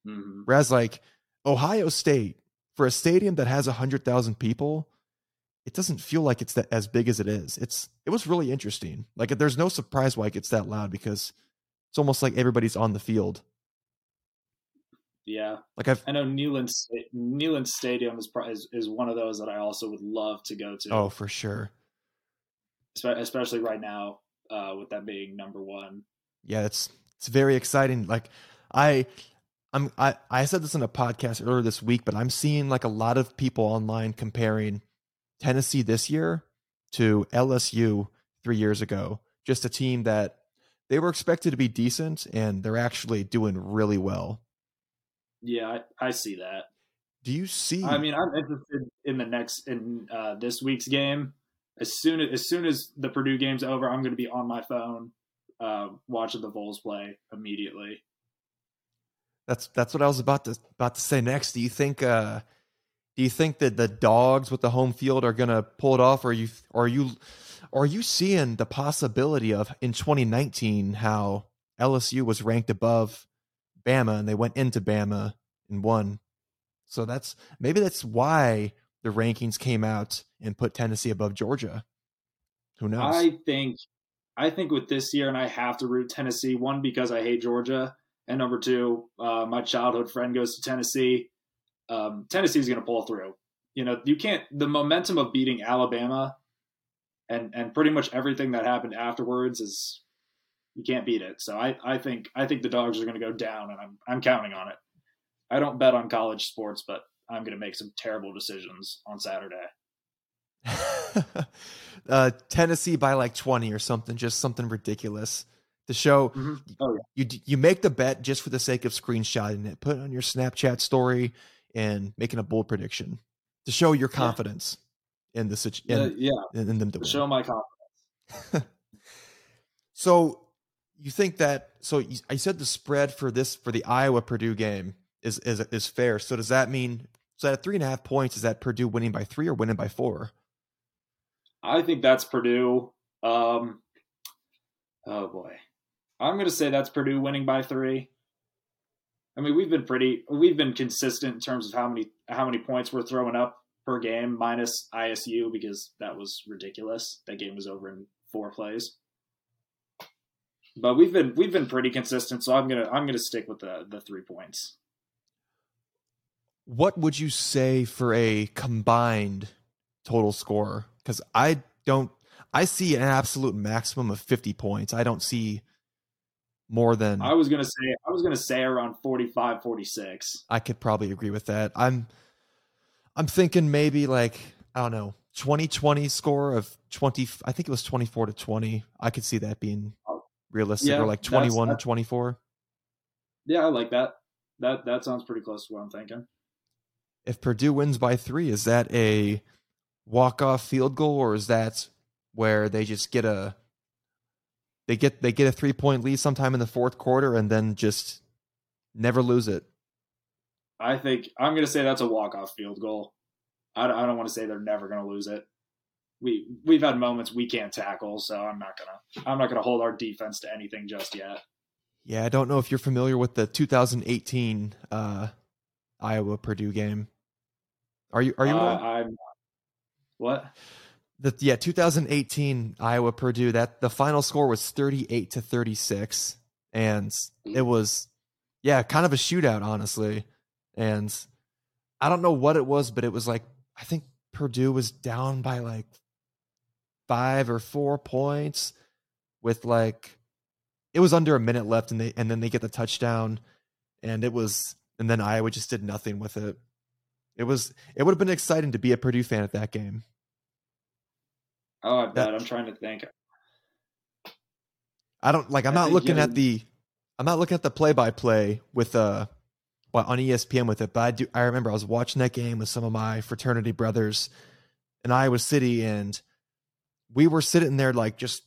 S2: Hmm
S1: whereas like ohio state for a stadium that has 100000 people it doesn't feel like it's that as big as it is. It's it was really interesting. Like there's no surprise why it gets that loud because it's almost like everybody's on the field.
S2: Yeah,
S1: like i've
S2: I know Neyland Sta- Neyland Stadium is, is is one of those that I also would love to go to.
S1: oh for sure
S2: especially right now uh, with that being number one.
S1: yeah it's it's very exciting like i i'm i i said this in a podcast earlier this week but i'm seeing like a lot of people online comparing tennessee this year to lsu three years ago just a team that they were expected to be decent and they're actually doing really well
S2: Yeah, I, I see that.
S1: do you see
S2: I mean, I'm interested in the next in uh, this week's game. As soon as as soon as the Purdue game's over, I'm going to be on my phone uh, watching the Vols play immediately.
S1: That's that's what I was about to about to say next. Do you think uh do you think that the dogs with the home field are gonna pull it off or you or are you are you seeing the possibility of in 2019 how LSU was ranked above Bama and they went into Bama and won. So that's maybe that's why the rankings came out and put Tennessee above Georgia. Who knows?
S2: I think I think with this year, and I have to root Tennessee. One because I hate Georgia, and number two, uh, my childhood friend goes to Tennessee. Um, Tennessee's going to pull through. You know, you can't. The momentum of beating Alabama, and and pretty much everything that happened afterwards is you can't beat it. So I I think I think the dogs are going to go down, and I'm I'm counting on it. I don't bet on college sports, but I'm going to make some terrible decisions on Saturday.
S1: uh, Tennessee by like 20 or something, just something ridiculous to show
S2: Mhm. Oh,
S1: you you make the bet just for the sake of screenshotting it, put it on your Snapchat story and making a bold prediction to show your
S2: Yeah.
S1: confidence in the situ-
S2: Yeah, yeah.
S1: in them to
S2: To show my confidence.
S1: So you think that so you, I said the spread for this for the Iowa Purdue game is is is fair. So does that mean so at three and a half points is that Purdue winning by three or winning by four?
S2: I think that's Purdue. Um, oh boy, I'm going to say that's Purdue winning by three. I mean, we've been pretty, we've been consistent in terms of how many how many points we're throwing up per game, minus ISU because that was ridiculous. That game was over in four plays. But we've been we've been pretty consistent, so I'm gonna I'm gonna stick with the the three points.
S1: What would you say for a combined total score? Because I don't, I see an absolute maximum of 50 points. I don't see more than,
S2: I was gonna say I was gonna say around 45, 46.
S1: I could probably agree with that. I'm, I'm thinking maybe like, I don't know, 2020 score of 20, I think it was 24 to 20. I could see that being realistic
S2: Yeah,
S1: or like
S2: that's-
S1: 21 to 24.
S2: Yeah, I like that. That that sounds pretty close to what I'm thinking.
S1: If Purdue wins by three, is that a walk off field goal or is that where they just get a they get they get a three point lead sometime in the fourth quarter and then just never lose it?
S2: I think I'm going to say that's a walk-off field goal. I, don't- I don't want to say they're never going to lose it. We we've had moments we can't tackle, so I'm not gonna I'm not gonna hold our defense to anything just yet.
S1: Yeah, I don't know if you're familiar with the 2018 uh, Iowa Purdue game. Are you are you
S2: Uh, I'm what?
S1: the yeah 2018 Iowa Purdue that the final score was 38 to 36 and it was yeah kind of a shootout honestly and I don't know what it was but it was like I think Purdue was down by like 5 or 4 points with like it was under a minute left and they and then they get the touchdown and it was and then Iowa just did nothing with it It was it would have been exciting to be a Purdue fan at that game.
S2: Oh, I bet.
S1: That-
S2: I'm trying to think.
S1: I don't like. I'm
S2: I
S1: not looking at the. I'm not looking at the play-by-play with uh, well, on ESPN with it, but I do. I remember I was watching that game with some of my fraternity brothers in Iowa City, and we were sitting there like, just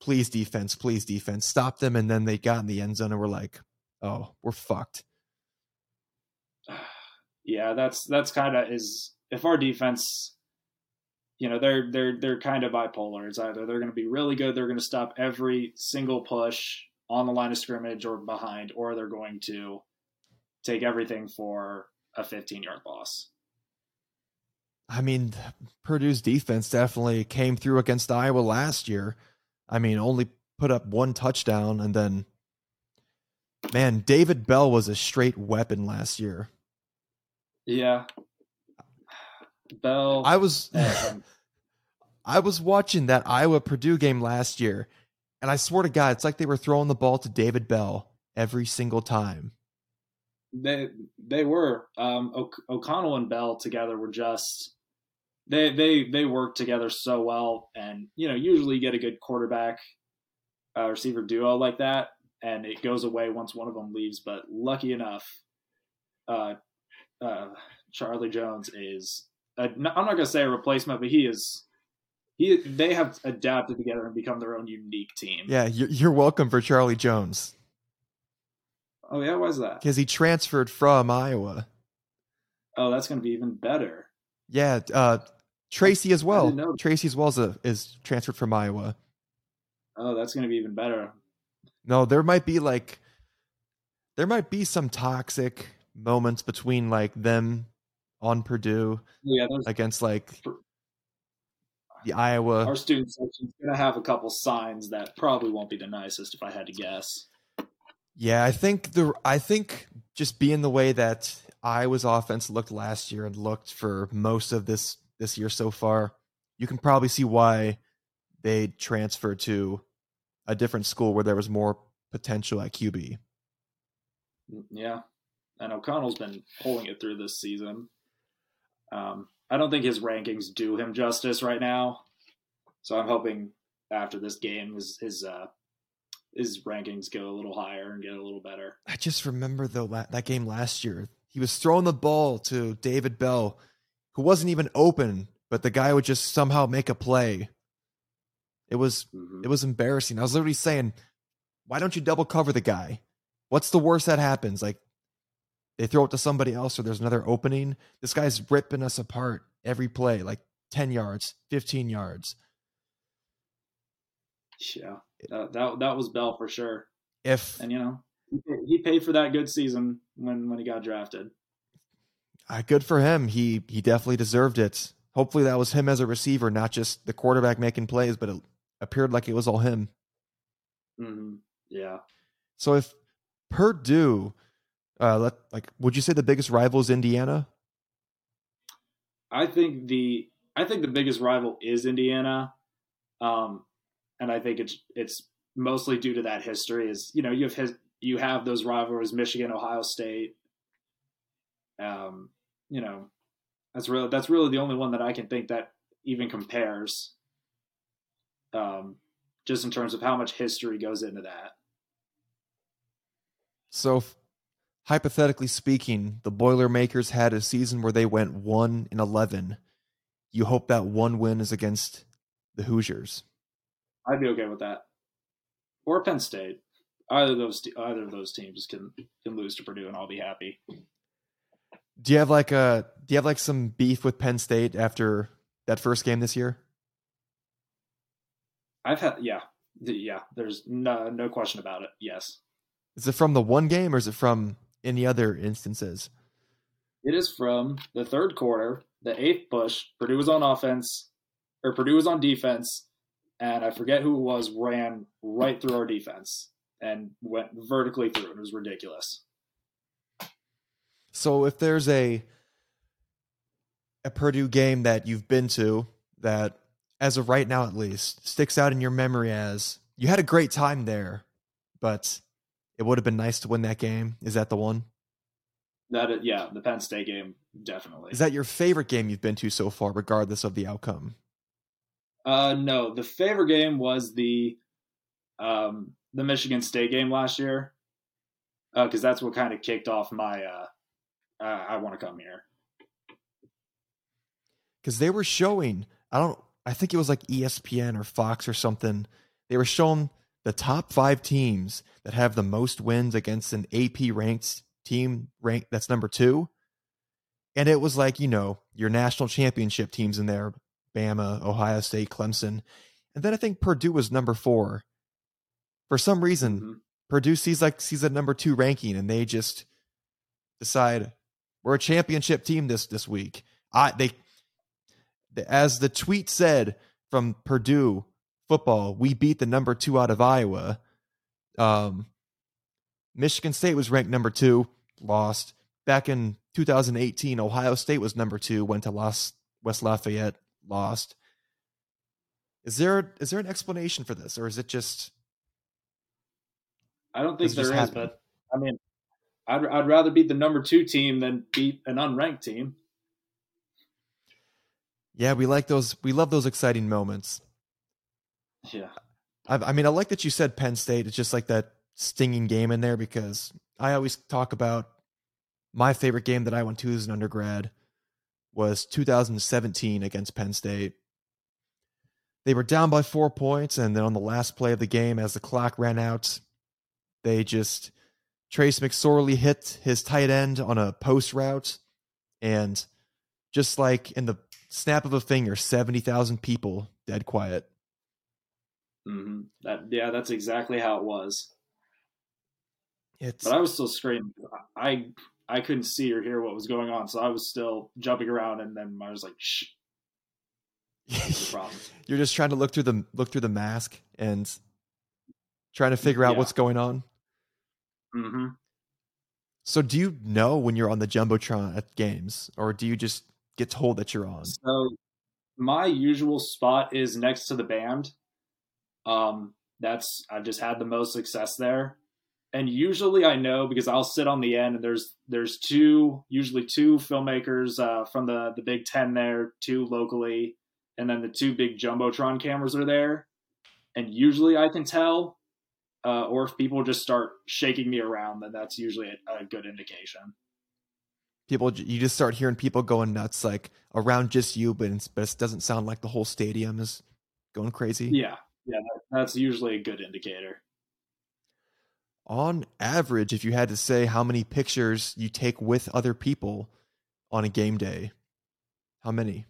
S1: please defense, please defense, stop them, and then they got in the end zone, and we're like, oh, we're fucked.
S2: Yeah, that's that's kind of is if our defense, you know, they're they're they're kind of bipolar. It's either they're going to be really good, they're going to stop every single push on the line of scrimmage or behind, or they're going to take everything for a 15 yard loss.
S1: I mean, Purdue's defense definitely came through against Iowa last year. I mean, only put up one touchdown, and then, man, David Bell was a straight weapon last year.
S2: Yeah, Bell.
S1: I was I was watching that Iowa Purdue game last year, and I swear to God, it's like they were throwing the ball to David Bell every single time.
S2: they they were um, o- O'Connell and Bell together were just they they they work together so well, and you know usually you get a good quarterback uh, receiver duo like that, and it goes away once one of them leaves. But lucky enough, uh, uh, Charlie Jones is i I'm not going to say a replacement, but he is. He, they have adapted together and become their own unique team.
S1: Yeah, you're, you're welcome for Charlie Jones
S2: Oh yeah, why is that?
S1: because he transferred from Iowa.
S2: Oh, that's going to be even better.
S1: Yeah, uh, Tracy as well. Tracy as well is, a, is transferred from Iowa.
S2: Oh, that's going to be even better.
S1: No, there might be like there might be some toxic moments between like them on Purdue
S2: oh, Yeah,
S1: against like the Iowa.
S2: our student section's gonna have a couple signs that probably won't be the nicest if I had to guess.
S1: Yeah, I think the I think just being the way that Iowa's offense looked last year and looked for most of this this year so far, you can probably see why they transferred to a different school where there was more potential at QB.
S2: Mm, yeah, and O'Connell's been pulling it through this season. Um, I don't think his rankings do him justice right now, so I'm hoping after this game his his uh, his rankings go a little higher and get a little better.
S1: I just remember though that game last year. He was throwing the ball to David Bell, who wasn't even open, but the guy would just somehow make a play. It was
S2: Mhm.
S1: it was embarrassing. I was literally saying, "Why don't you double cover the guy? What's the worst that happens? Like they throw it to somebody else, or there's another opening. This guy's ripping us apart every play, like ten yards, fifteen yards.
S2: Yeah, that, that that was Bell for sure.
S1: If
S2: And you know, he paid for that good season when when he got drafted.
S1: uh, good for him, he he definitely deserved it. Hopefully, that was him as a receiver, not just the quarterback making plays, but it appeared like it was all him.
S2: hmm Yeah.
S1: So if Purdue, uh, let, like, would you say the biggest rival is Indiana?
S2: I think the I think the biggest rival is Indiana, um, and I think it's it's mostly due to that history. Is you know you have his, you have those rivalries Michigan, Ohio State. Um, you know, that's really that's really the only one that I can think that even compares. Um, just in terms of how much history goes into that.
S1: So, hypothetically speaking, the Boilermakers had a season where they went one in eleven. You hope that one win is against the Hoosiers.
S2: I'd be okay with that, or Penn State. Either of those either of those teams can can lose to Purdue, and I'll be happy.
S1: Do you have like a Do you have like some beef with Penn State after that first game this year?
S2: I've had yeah, yeah. There's no no question about it. Yes,
S1: Is it from the one game or is it from any other instances?
S2: it is from the third quarter, the eighth push. Purdue was on offense, or Purdue was on defense, and I forget who it was. Ran right through our defense and went vertically through. It was ridiculous.
S1: So if there's a a Purdue game that you've been to that as of right now at least sticks out in your memory as you had a great time there, but it would have been nice to win that game, is that the one?
S2: That yeah, the Penn State game definitely.
S1: Is that your favorite game you've been to so far, regardless of the outcome?
S2: Uh, no, the favorite game was the um, the Michigan State game last year, because uh, that's what kind of kicked off my uh, uh I want to come here.
S1: Because they were showing, I don't, I think it was like ESPN or Fox or something. They were showing the top five teams that have the most wins against an AP ranked team rank that's number two. And it was like, you know, your national championship teams in there Bama, Ohio State, Clemson. And then I think Purdue was number four. For some reason, mm-hmm. Purdue sees like sees a number two ranking and they just decide we're a championship team this this week. I they as the tweet said from Purdue football, we beat the number two out of Iowa. Um, Michigan State was ranked number two, lost. Back in 2018, Ohio State was number two, went to Los, West Lafayette, lost. Is there is there an explanation for this, or is it just?
S2: I don't think there is, but I mean, I'd I'd rather beat the number two team than beat an unranked team.
S1: Yeah, we like those. We love those exciting moments.
S2: Yeah.
S1: I, I mean, I like that you said Penn State. It's just like that stinging game in there because I always talk about my favorite game that I went to as an undergrad was 2017 against Penn State. They were down by four points, and then on the last play of the game, as the clock ran out, they just Trace McSorley hit his tight end on a post route, and just like in the snap of a finger, seventy thousand people dead quiet.
S2: Mm-hmm. That yeah, that's exactly how it was.
S1: It's,
S2: but I was still screaming. I I couldn't see or hear what was going on, so I was still jumping around, and then I was like, "Shh."
S1: You're just trying to look through the look through the mask and trying to figure out yeah. what's going on.
S2: Mm-hmm.
S1: So, do you know when you're on the jumbotron at games, or do you just get told that you're on?
S2: So, my usual spot is next to the band. Um, that's I've just had the most success there and usually I know because I'll sit on the end and there's there's two usually two filmmakers uh, from the the Big Ten there, two locally, and then the two big jumbotron cameras are there, and usually I can tell, uh, or if people just start shaking me around, then that's usually a, a good indication.
S1: People, you just start hearing people going nuts, like around just you, but but it doesn't sound like the whole stadium is going crazy.
S2: Yeah, yeah, that's usually a good indicator
S1: on average, if you had to say how many pictures you take with other people on a game day, how many?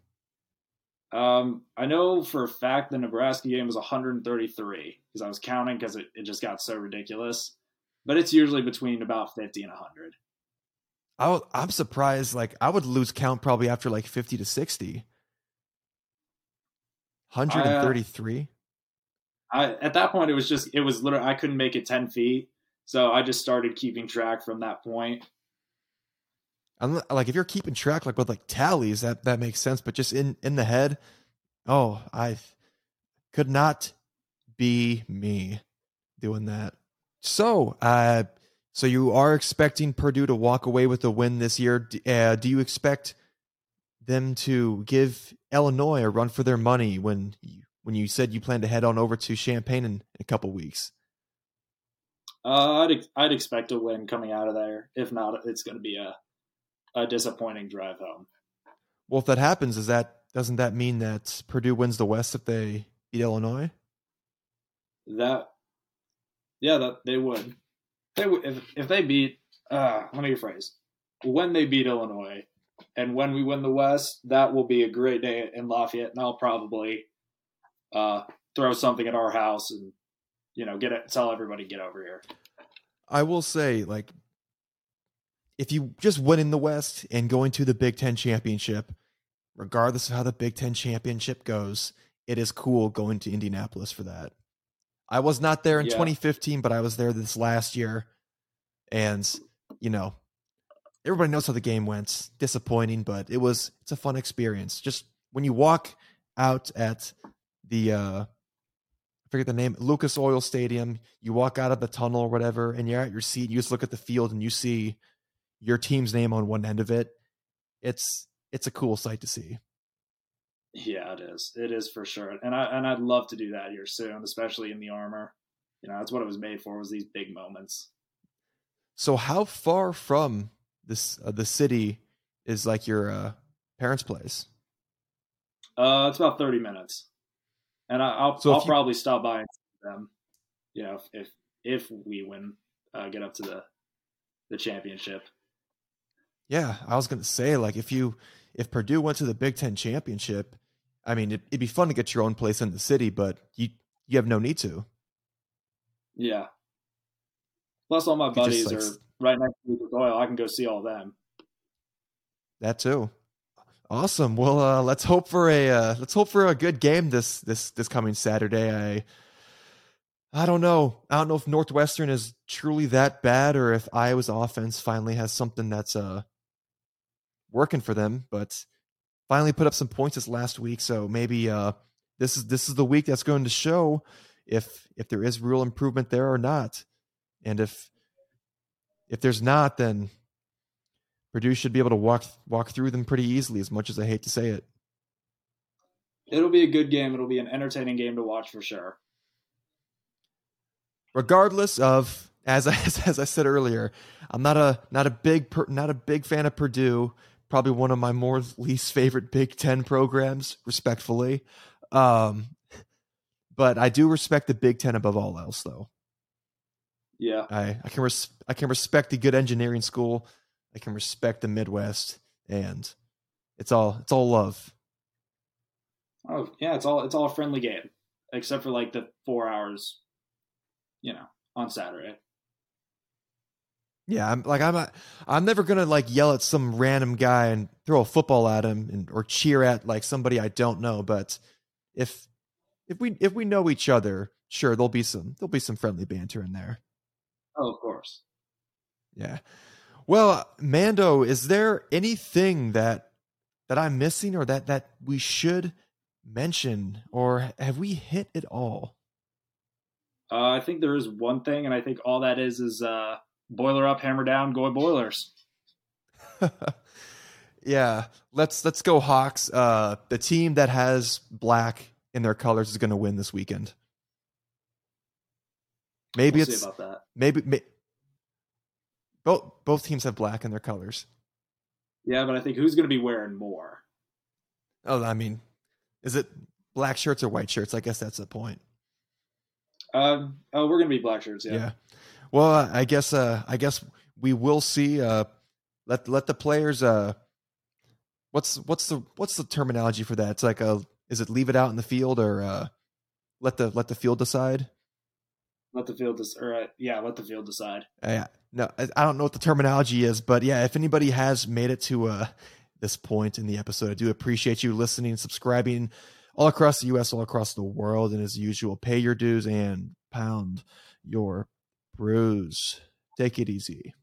S2: Um, I know for a fact the Nebraska game was 133 because I was counting because it, it just got so ridiculous. But it's usually between about 50 and 100.
S1: I w- I'm surprised. Like I would lose count probably after like 50 to 60. 133.
S2: I, at that point, it was just it was literally I couldn't make it 10 feet, so I just started keeping track from that point.
S1: I'm, like if you're keeping track like with like tallies, that that makes sense. But just in in the head, oh, I could not be me doing that. So, uh, so you are expecting Purdue to walk away with a win this year. Uh, do you expect them to give Illinois a run for their money when you, when you said you plan to head on over to Champaign in, in a couple weeks?
S2: Uh, I'd I'd expect a win coming out of there. If not, it's going to be a a disappointing drive home.
S1: Well, if that happens, is that doesn't that mean that Purdue wins the West if they beat Illinois?
S2: That, yeah, that they would. They would if if they beat. Uh, let me rephrase. When they beat Illinois, and when we win the West, that will be a great day in Lafayette, and I'll probably uh, throw something at our house and you know, get it, tell everybody get over here.
S1: I will say, like, if you just win in the West and going to the Big Ten championship, regardless of how the Big Ten championship goes, it is cool going to Indianapolis for that. I was not there in yeah. 2015, but I was there this last year. And, you know, everybody knows how the game went. Disappointing, but it was it's a fun experience. Just when you walk out at the uh I forget the name, Lucas Oil Stadium. You walk out of the tunnel or whatever, and you're at your seat. You just look at the field and you see, your team's name on one end of it, it's it's a cool sight to see.
S2: Yeah, it is. It is for sure. And I and I'd love to do that here soon, especially in the armor. You know, that's what it was made for was these big moments.
S1: So how far from this uh, the city is like your uh, parents' place?
S2: Uh, it's about thirty minutes, and I, will so I'll you, probably stop by and see them. You know, if if, if we win, uh, get up to the the championship.
S1: Yeah, I was gonna say like if you if Purdue went to the Big Ten championship, I mean, it, would be fun to get your own place in the city, but you you have no need to.
S2: Yeah. Plus, all my buddies just, like, are right next to Lucas Oil. I can go see all them.
S1: That too. Awesome. Well, uh, let's hope for a uh, let's hope for a good game this this this coming Saturday. I I don't know. I don't know if Northwestern is truly that bad or if Iowa's offense finally has something that's uh working for them, but finally put up some points this last week. So maybe uh, this is this is the week that's going to show if if there is real improvement there or not. And if if there's not, then Purdue should be able to walk walk through them pretty easily. As much as I hate to say it,
S2: it'll be a good game. It'll be an entertaining game to watch for sure.
S1: Regardless of as I as I said earlier, I'm not a not a big not a big fan of Purdue probably one of my more least favorite Big Ten programs, respectfully. Um, but I do respect the Big Ten above all else, though.
S2: Yeah,
S1: I, I can res- I can respect the good engineering school. I can respect the Midwest, and it's all it's all love.
S2: Oh yeah, it's all it's all a friendly game, except for like the four hours, you know, on Saturday.
S1: Yeah, I'm like I'm a, I'm never gonna like yell at some random guy and throw a football at him and or cheer at like somebody I don't know. But if if we if we know each other, sure there'll be some there'll be some friendly banter in there.
S2: Oh, of course.
S1: Yeah. Well, Mando, is there anything that that I'm missing or that that we should mention or have we hit it all?
S2: Uh, I think there is one thing, and I think all that is is uh, boiler up, hammer down, go Boilers.
S1: yeah, let's let's go Hawks. Uh, the team that has black in their colors is going to win this weekend. Maybe
S2: we'll
S1: it's
S2: about that.
S1: Maybe may, both both teams have black in their colors.
S2: Yeah, but I think who's going to be wearing more?
S1: Oh, I mean, is it black shirts or white shirts? I guess that's the point.
S2: Um, oh, we're going to be black shirts. Yeah.
S1: Yeah. Well, I guess uh, I guess we will see. Uh, let let the players. Uh, what's what's the what's the terminology for that? It's like a is it leave it out in the field or uh, let the let the field decide?
S2: Let the field decide. Uh, yeah, let the field decide.
S1: Uh, yeah, no, I don't know what the terminology is, but yeah, if anybody has made it to uh, this point in the episode, I do appreciate you listening, subscribing all across the U.S., all across the world, and as usual, pay your dues and pound your Brews. Take it easy.